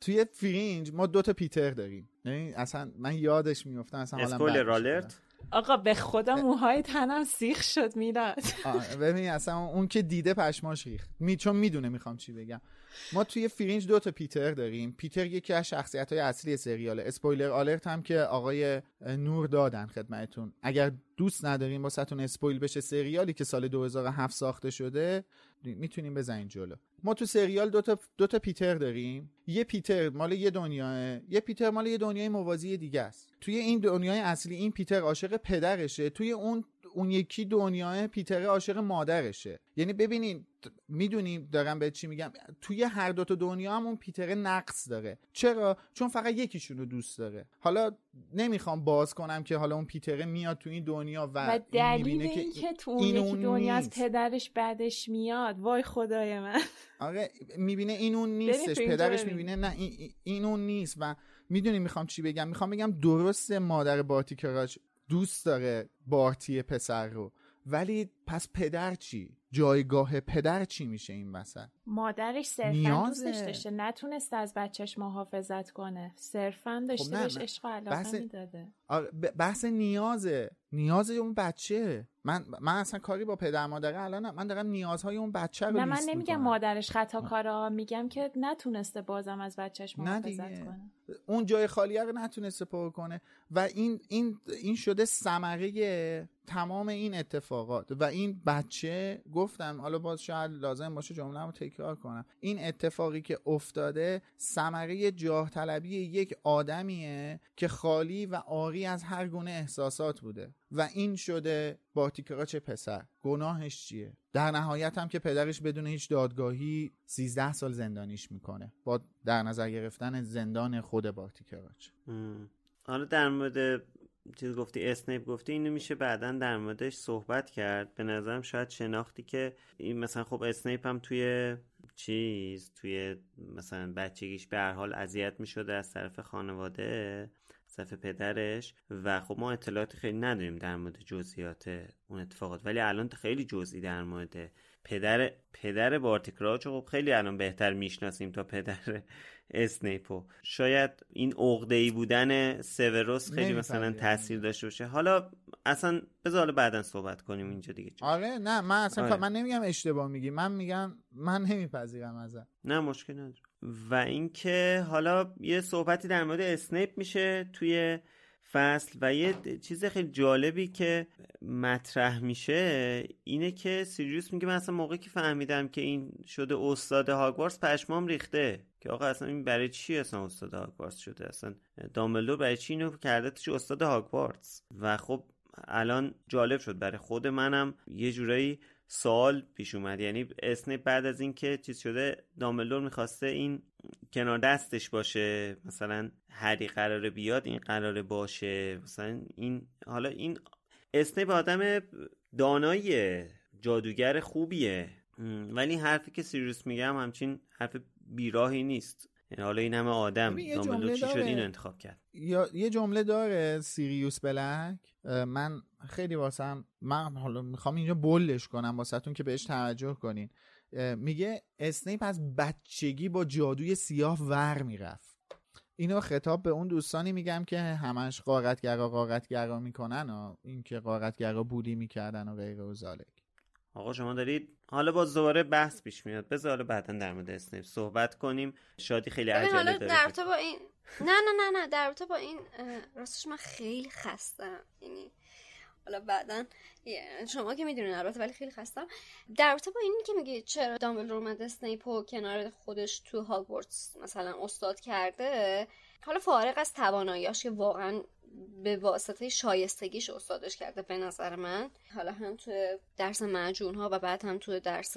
توی Fringe ما دوتا پیتر داریم. یعنی اصلا من یادش میفتم اصلا spoiler alert؟ آقا به خدا موهای تنم سیخ شد میلاد. ببین اصلا اون که دیده پشماش ریخت. می چون می‌دونه می‌خوام چی بگم. ما توی فرینج دو تا پیتر داریم. پیتر یکی از شخصیت های اصلی سریاله. spoiler alert هم که آقای نور دادن خدمتتون. اگر دوست نداریم واسهتون spoil بشه سریالی که سال 2007 ساخته شده می‌تونیم بزنین جلو. ما تو سریال دو تا, دو تا پیتر داریم. یه پیتر مال یه دنیاه یه پیتر مال یه دنیای موازی دیگه است. توی این دنیای اصلی این پیتر عاشق پدرشه. توی اون اون یکی دنیای پیتر عاشق مادرشه. یعنی ببینین می‌دونیم دارم به چی میگم. توی هر دو تا دنیا هم اون پیتر نقص داره. چرا؟ چون فقط یکیشون رو دوست داره. حالا نمی‌خوام باز کنم که حالا اون پیتر میاد تو این دنیا و, و دلیل این که تو اون یکی دنیا از پدرش بعدش میاد. وای خدای من. آره می‌بینه این اون نیستش پدرش می‌بینه نه این, این اون نیست. و می‌دونی می‌خوام چی بگم؟ می‌خوام بگم درست مادر باتی کراج دوست داره بارتی پسر رو. ولی پس پدر چی؟ جایگاه پدر چی میشه این وسط؟ مادرش صرفا دوستش داشته نتونست از بچهش محافظت کنه. صرفا داشته خب بهش عشق و علاقه بحث... می‌داده. بحث نیازه. نیاز اون بچه. من من اصلا کاری با پدر مادر الان من دارم نیازهای اون بچه رو نه من نمیگم مادرش خطا کارا میگم که نتونسته بازم از بچهش محافظت کنه. اون جای خالیه رو نتونسته پر کنه. و این این این شده ثمره تمام این اتفاقات. و این بچه گفتم حالا باز شاید لازم باشه جمله رو تکرار کنم. این اتفاقی که افتاده ثمره جاه طلبی یک آدمیه که خالی و آری از هر گونه احساسات بوده. و این شده با چه پسر. گناهش چیه؟ در نهایت هم که پدرش بدون هیچ دادگاهی 13 سال زندانیش می‌کنه. با در نظر گرفتن زندان خود بارتیکراچ حالا در مورد چیز گفتی اسنیپ گفتی اینو میشه بعدا در موردش صحبت کرد. به نظرم شاید شناختی که این مثلا خب اسنیپ هم توی چیز توی مثلا بچگیش به هر حال اذیت می‌شده از طرف خانواده طرف پدرش. و خب ما اطلاعات خیلی نداریم در مورد جزئیات اون اتفاقات. ولی الان خیلی جزئی در مورد پدر پدر بارتیکراچ خب خیلی الان بهتر می‌شناسیم تا پدر اسنیپو. شاید این عقده ای بودن سوروس خیلی مثلا تاثیر داشته باشه. حالا اصلا بذار بعدا صحبت کنیم اینجا دیگه. آره نه من اصلا آره. من نمیگم اشتباه میگی. من میگم من نمیپذیرم ازت. نه مشکل نداره. و اینکه حالا یه صحبتی در مورد اسنیپ میشه توی فصل و یه چیز خیلی جالبی که مطرح میشه اینه که سیریوس میگه من اصلا موقعی که فهمیدم که این شده استاد هاگوارتس پشمام ریخته. که آقا اصلا این برای چی اصلا استاد هاگوارتس شده؟ اصلا دامبلدور برای چی اینو کرده توش استاد هاگوارتس و خب الان جالب شد. برای خود منم یه جورایی سوال پیش اومد. یعنی اسنیپ بعد از اینکه چیز شده دامبلدور می‌خواسته این کنار دستش باشه. مثلا هری قراره بیاد این قراره باشه. مثلا این حالا این اسنیپ آدم دانایی جادوگر خوبیه. ولی حرفی که سیریوس میگم همچین حرف بیراهی نیست. حالا این همه آدم دامبلدور چی شد؟ اینو انتخاب کرد. یا یه جمله داره سیریوس بلک. من خیلی واسم من حالا می‌خوام اینجا بلش کنم واسهتون که بهش توجه کنین. میگه اسنیپ از بچگی با جادوی سیاه ور می‌رفت. اینو خطاب به اون دوستانی میگم که همش قارتگرا قارتگرا می‌کنن و اینکه قارتگرا بودی می‌کردن و غیر و آقا شما دارید حالا باز دوباره بحث پیش میاد. بذار بعدا در مورد اسنیپ صحبت کنیم. شادی خیلی عجله داره. در با این نه نه نه نه در با این راستش من خیلی خستم. یعنی حالا بعدا شما که می‌دونین البته ولی خیلی خستم. در رابطه با اینی که میگه چرا دامبلدور اومد اسنیپ کنار خودش تو هاگوارتس مثلا استاد کرده حالا فارغ از تواناییاش که واقعا به واسطه شایستگیش استادش کرده به نظر من. حالا هم تو درس معجون ها و بعد هم تو درس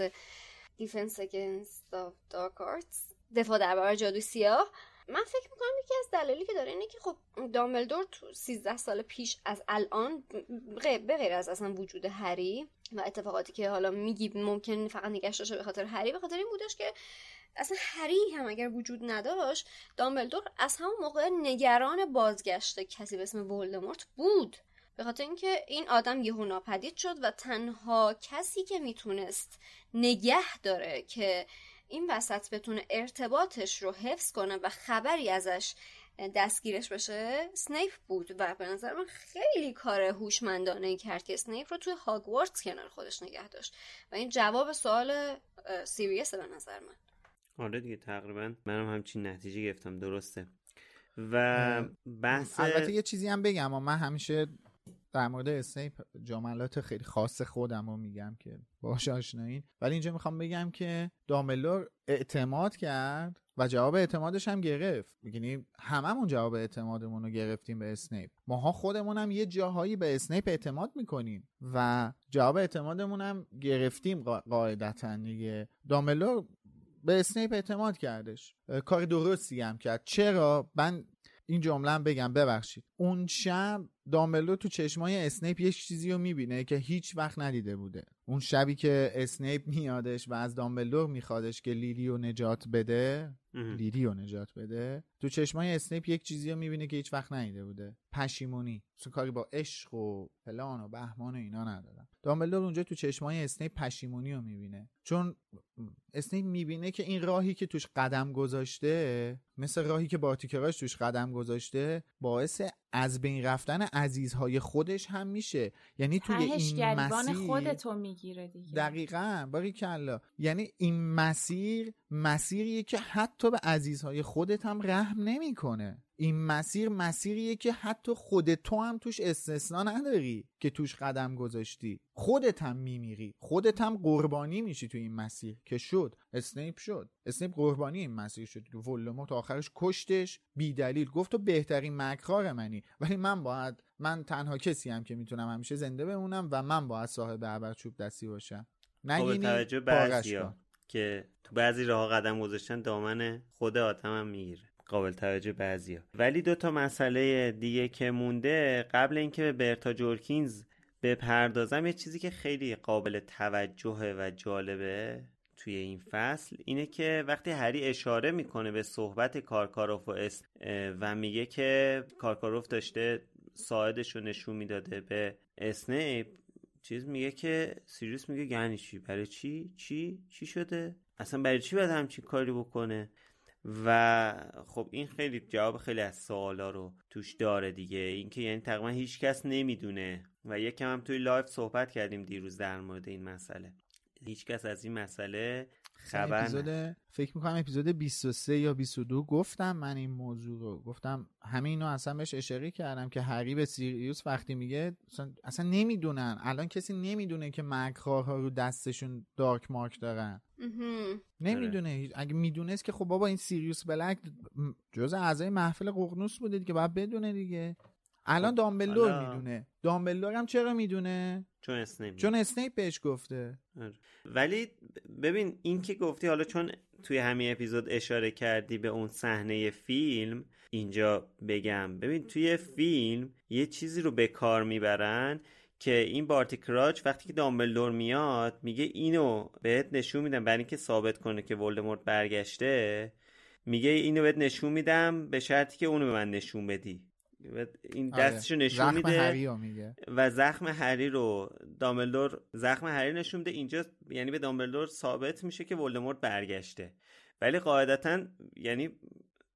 Defense Against Dark Arts دفاع در برابر جادو سیاه. من فکر می‌کنم یکی از دلایلی که داره اینه که خب دامبلدور تو 13 سال پیش از الان به غیر از اصلا وجود هری و اتفاقاتی که حالا میگی ممکن فقط نگشت به خاطر هری به خاطر این بودش که اصلا هری هم اگر وجود نداشت دامبلدور از همون موقع نگران بازگشت کسی به اسم ولدمورت بود. به خاطر اینکه این آدم یهو ناپدید شد و تنها کسی که می‌تونست نگه داره که این وسط بتونه ارتباطش رو حفظ کنه و خبری ازش دستگیرش بشه سنیپ بود و به نظر من خیلی کار هوشمندانه کرد که سنیپ رو توی هاگوارتس کنار خودش نگه داشت. و این جواب سوال سیریس به نظر من. آره دیگه تقریبا منم همچین نتیجه گرفتم درسته. و بحث البته یه چیزی هم بگم اما من همیشه در مورد اسنیپ جملات خیلی خاص خودم رو میگم که باش آشنایین. ولی اینجا می‌خوام بگم که دامبلدور اعتماد کرد و جواب اعتمادش هم گرفت. یعنی هممون جواب اعتمادمون رو گرفتیم به اسنیپ. ماها خودمون هم یه جاهایی به اسنیپ اعتماد می‌کنیم و جواب اعتمادمون هم گرفتیم قاعدتا دیگه. دامبلدور به اسنیپ اعتماد کردش. کار درستی هم کرد. چرا؟ من این جمله بگم ببخشید. اون شب دامبلدور تو چشمای اسنیپ یه چیزی رو می‌بینه که هیچ وقت ندیده بوده. اون شبی که اسنیپ میادش و از دامبلدور میخوادش که لیلی رو نجات بده لیلی رو نجات بده تو چشمای اسنیپ یک چیزی رو می‌بینه که هیچ وقت ندیده بوده. پشیمونی. تو کاری با عشق و فلان و بهمان و اینا ندارم. دامبلدور اونجا تو چشمای اسنیپ پشیمونی رو می‌بینه. چون اسنیپ می‌بینه که این راهی که توش قدم گذاشته مثل راهی که بارتی کراچ توش قدم گذاشته باعث از بین رفتن عزیزهای خودش هم میشه. یعنی توی این مسیر خودتو می‌گیره دیگه. دقیقا باریکلا. یعنی این مسیر مسیریه که حتی به عزیزهای خودت هم رحم نمی‌کنه. این مسیر مسیریه که حتی خود تو هم توش استثنا نداری که توش قدم گذاشتی. خودت هم میمیری. خودت هم قربانی میشی تو این مسیر که شد. اسنیپ شد. اسنیپ قربانی این مسیر شد. که ولدمورت آخرش کشتش. بی دلیل. گفت تو بهترین مرگخوار منی. ولی من باید من تنها کسی هم که می‌تونم همیشه زنده بمونم و من باید صاحب ابر چوب دستی باشم. نگینی توجه بعضی که تو بعضی راه قدم گذاشتن دامن خود آدم هم می‌گیره. قابل توجه بعضیا ولی دو تا مسئله دیگه که مونده قبل اینکه به برتا جورکینز بپردازم یه چیزی که خیلی قابل توجهه و جالبه توی این فصل اینه که وقتی هری اشاره می‌کنه به صحبت کارکاروف و اس و میگه که کارکاروف داشته ساعدش رو نشون می‌داده به اسنیپ چیز میگه که سیریوس میگه یعنی برای چی؟ چی؟ چی شده؟ اصلا برای چی باید همچین کاری بکنه؟ و خب این خیلی جواب خیلی از سوالا رو توش داره دیگه. اینکه یعنی تقریبا هیچ کس نمی‌دونه. و یکم هم توی live صحبت کردیم دیروز در مورد این مسئله. هیچ کس از این مسئله خبر اپیزود فکر می‌کنم اپیزود 23 یا 22 گفتم من این موضوع رو. گفتم همین رو اصلا بهش اشاره کردم که هری به سیریوس وقتی میگه اصلا, اصلا نمی‌دونن. الان کسی نمی‌دونه که مرگخوارها رو دستشون Dark Mark دارن. نمی‌دونه. اگه می‌دونست که خب بابا این سیریوس بلک جز اعضای محفل ققنوس بوده دیگه باید بدونه دیگه. الان دامبلدور می‌دونه. دامبلدور هم چرا می‌دونه؟ چون اسنیپ چون اسنیپ بهش گفته. ولی ببین این که گفتی حالا چون توی همین اپیزود اشاره کردی به اون صحنه فیلم اینجا بگم. ببین توی فیلم یه چیزی رو به کار می‌برن که این بارتی کراچ وقتی که دامبلدور میاد میگه اینو بهت نشون میدم. برای اینکه ثابت کنه که ولدمورت برگشته میگه اینو بهت نشون میدم به شرطی که اونو به من نشون بدی. این آره. دستشو نشون میده میگه و زخم هری رو دامبلدور زخم هری نشون میده اینجا یعنی به دامبلدور ثابت میشه که ولدمورت برگشته ولی قاعدتا یعنی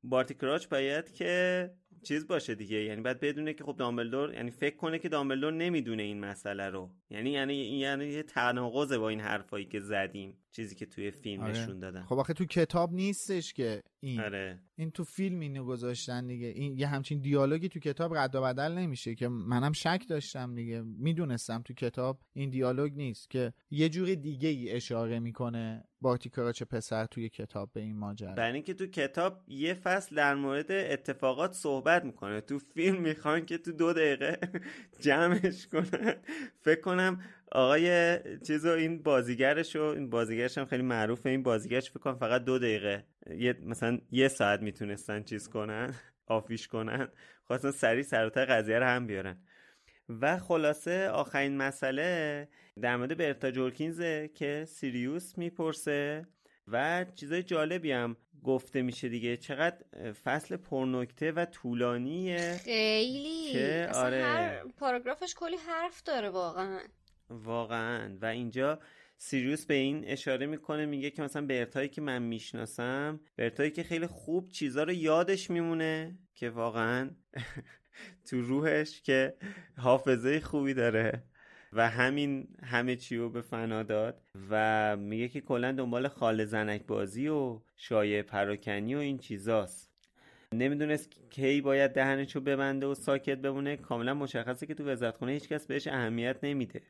بارتی کراچ باید که چیز باشه دیگه. یعنی باید بدونه که خب دامبلدور یعنی فکر کنه که دامبلدور نمی‌دونه این مسئله رو. یعنی یعنی یعنی یه تناقضه با این حرفایی که زدیم چیزی که توی فیلم آره. نشون دادن. خب آخه تو کتاب نیستش که این. آره. این تو فیلم اینو گذاشتن دیگه. این یه همچین دیالوگی تو کتاب رد و بدل نمیشه که منم شک داشتم دیگه. می‌دونستم تو کتاب این دیالوگ نیست که یه جور دیگه ای اشاره می‌کنه بارتی کراچ پسر توی کتاب به این ماجرا؟ برای اینکه تو کتاب یه فصل در مورد اتفاقات صحبت می‌کنه. تو فیلم می‌خوان که تو دو دقیقه جمعش کنن فکر کنم آقای چیزو این بازیگرش این بازیگرش هم خیلی معروفه. این بازیگرش فکر کنم فقط دو دقیقه. یه مثلا یه ساعت می‌تونستن چیز کنن آفیش کنن. خواستن سریع سراتر قضیه رو هم بیارن. و خلاصه آخرین مسئله در مورد برتا جورکینزه که سیریوس می‌پرسه و چیزای جالبی هم گفته میشه دیگه. چقدر فصل پرنکته و طولانیه خیلی. که اصلا آره. هر پاراگرافش کلی حرف داره واقعا. واقعا. و اینجا سیریوس به این اشاره می‌کنه میگه که مثلا برتایی که من می‌شناسم برتایی که خیلی خوب چیزا رو یادش میمونه که واقعا تو روحش که حافظه خوبی داره و همین همه چی رو به فنا داد و میگه که کلا دنبال خال زنک بازی و شایع پراکنی و این چیزاست. نمی‌دونست کی باید دهنشو ببنده و ساکت بمونه. کاملا مشخصه که تو وزارتخونه هیچکس بهش اهمیت نمیده.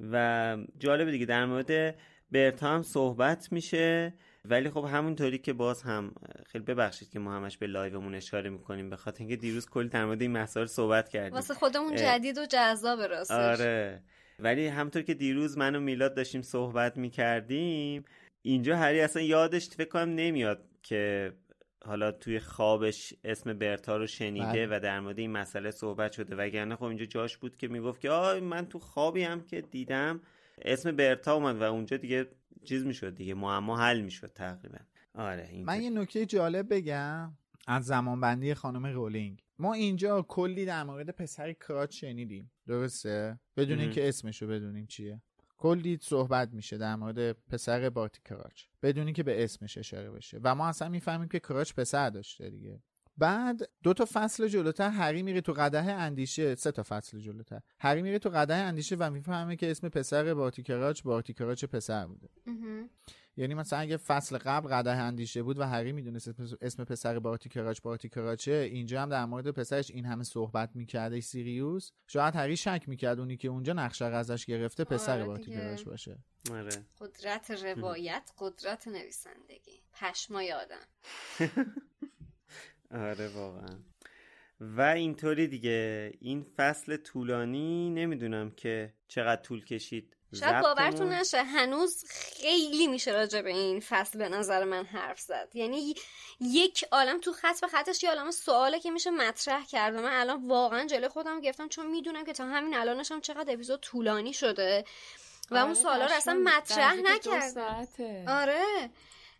و جالبه دیگه در مورد برتا هم صحبت میشه. ولی خب همونطوری که باز هم خیلی ببخشید که ما همش به live مون اشاره می‌کنیم به خاطر اینکه دیروز کلی در مورد این مسائل صحبت کردیم. واسه خودمون جدید و جذاب راستش. آره. ولی همونطور که دیروز من و میلاد داشتیم صحبت می‌کردیم اینجا هری اصلا یادش فکر کنم نمیاد که حالا توی خوابش اسم برتا رو شنیده بله. و در مورد این مسئله صحبت شده. وگرنه خب اینجا جاش بود که می‌گفت که آه من تو خوابی هم که دیدم اسم برتا اومد و اونجا دیگه چیز می‌شد دیگه معما حل می‌شد تقریبا. آره این من یه نکته جالب بگم از زمانبندی خانم رولینگ. ما اینجا کلی در مورد پسر کراچ شنیدیم درسته؟ بدون. اینکه اسمشو بدونیم چیه. کلی صحبت میشه در مورد پسر بارتی کراچ. بدون اینکه به اسمش اشاره بشه. و ما اصلا می‌فهمیم که کراچ پسر داشته دیگه. بعد دو تا فصل جلوتر هری میره تو قده اندیشه سه تا فصل جلوتر. هری میره تو قده اندیشه و می‌فهمه که اسم پسر بارتی کراچ بارتی کراچ پسر بوده. یعنی مثلا اگه فصل قبل قده اندیشه بود و هری می‌دونست اسم پسر بارتی کراچ بارتی کراچه اینجا هم در مورد پسرش این همه صحبت می‌کرده سیریوس. شاید هری شک می‌کرد اونی که اونجا نقشه ازش گرفته پسر آره بارتی دیگه. کراچ باشه. آره. قدرت روایت قدرت نویسندگی. پشما یادم آره واقعا. و اینطوری دیگه. این فصل طولانی نمی‌دونم که چقدر طول کشید. شاید باورتون نشه هنوز خیلی میشه راجع به این فصل به نظر من حرف زد. یعنی یک عالم تو خط به خطش یه عالم سواله که میشه مطرح کرد و من الان واقعا جلوی خودم گرفتم چون می‌دونم که تا همین الانش هم چقدر اپیزود طولانی شده و اون آره، سوالا رو اصلا. مطرح ساعته. آره.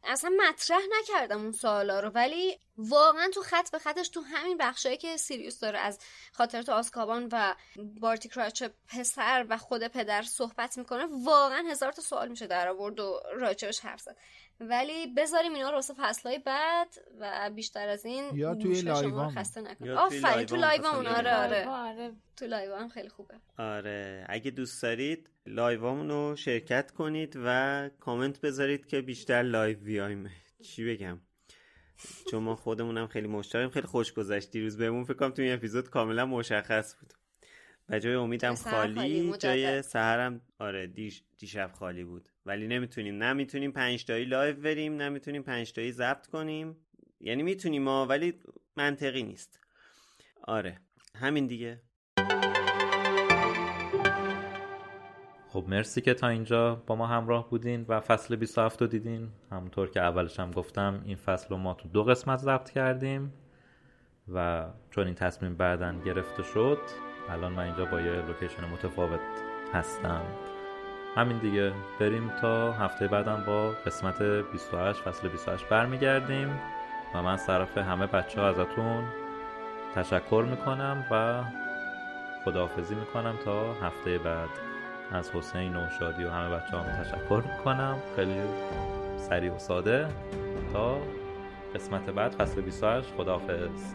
اصلا مطرح نکردم اون سوالا رو ولی واقعا تو خط به خطش تو همین بخشایی که سیریوس داره از خاطرات آزکابان و بارتی کراچ پسر و خود پدر صحبت می‌کنه واقعا هزار تا سوال میشه در آورد و راجبش حرف زد. ولی بذاریم اینا رو واسه فصلهای بعد و بیشتر از این یا توی live ام. خسته توی آفرین تو لایوام لایوامون مثلا. آره. آره. آره. تو live ام خیلی خوبه. آره. اگه دوست دارید live امون رو شرکت کنید و کامنت بذارید که بیشتر live بیایم. چی بگم؟ چون ما خودمونم خیلی مشتاقیم خیلی خوش گذشت. دیروز بهمون فکر کنم تو این اپیزود کاملا مشخص بود. و جای امیدم خالی،. جای سحرم آره دیش دیشب خالی بود. ولی نمی‌تونیم نه می‌تونیم پنج تایی live بریم نه می‌تونیم پنج تایی ضبط کنیم. یعنی می‌تونیم ما ولی منطقی نیست. آره همین دیگه. خب مرسی که تا اینجا با ما همراه بودین و فصل 27 رو دیدین. همونطور که اولش هم گفتم این فصل رو ما تو دو قسمت ضبط کردیم و چون این تصمیم بعدن گرفته شد الان من اینجا با یه لوکیشن متفاوت هستم. همین دیگه بریم تا هفته بعدم با قسمت 28 فصل 28 برمیگردیم و من طرف همه بچه ها ازتون تشکر می‌کنم و خداحافظی می‌کنم تا هفته بعد. از حسین و شادی و همه بچه هم تشکر می‌کنم. خیلی سریع و ساده. تا قسمت بعد فصل 28 خداحافظ.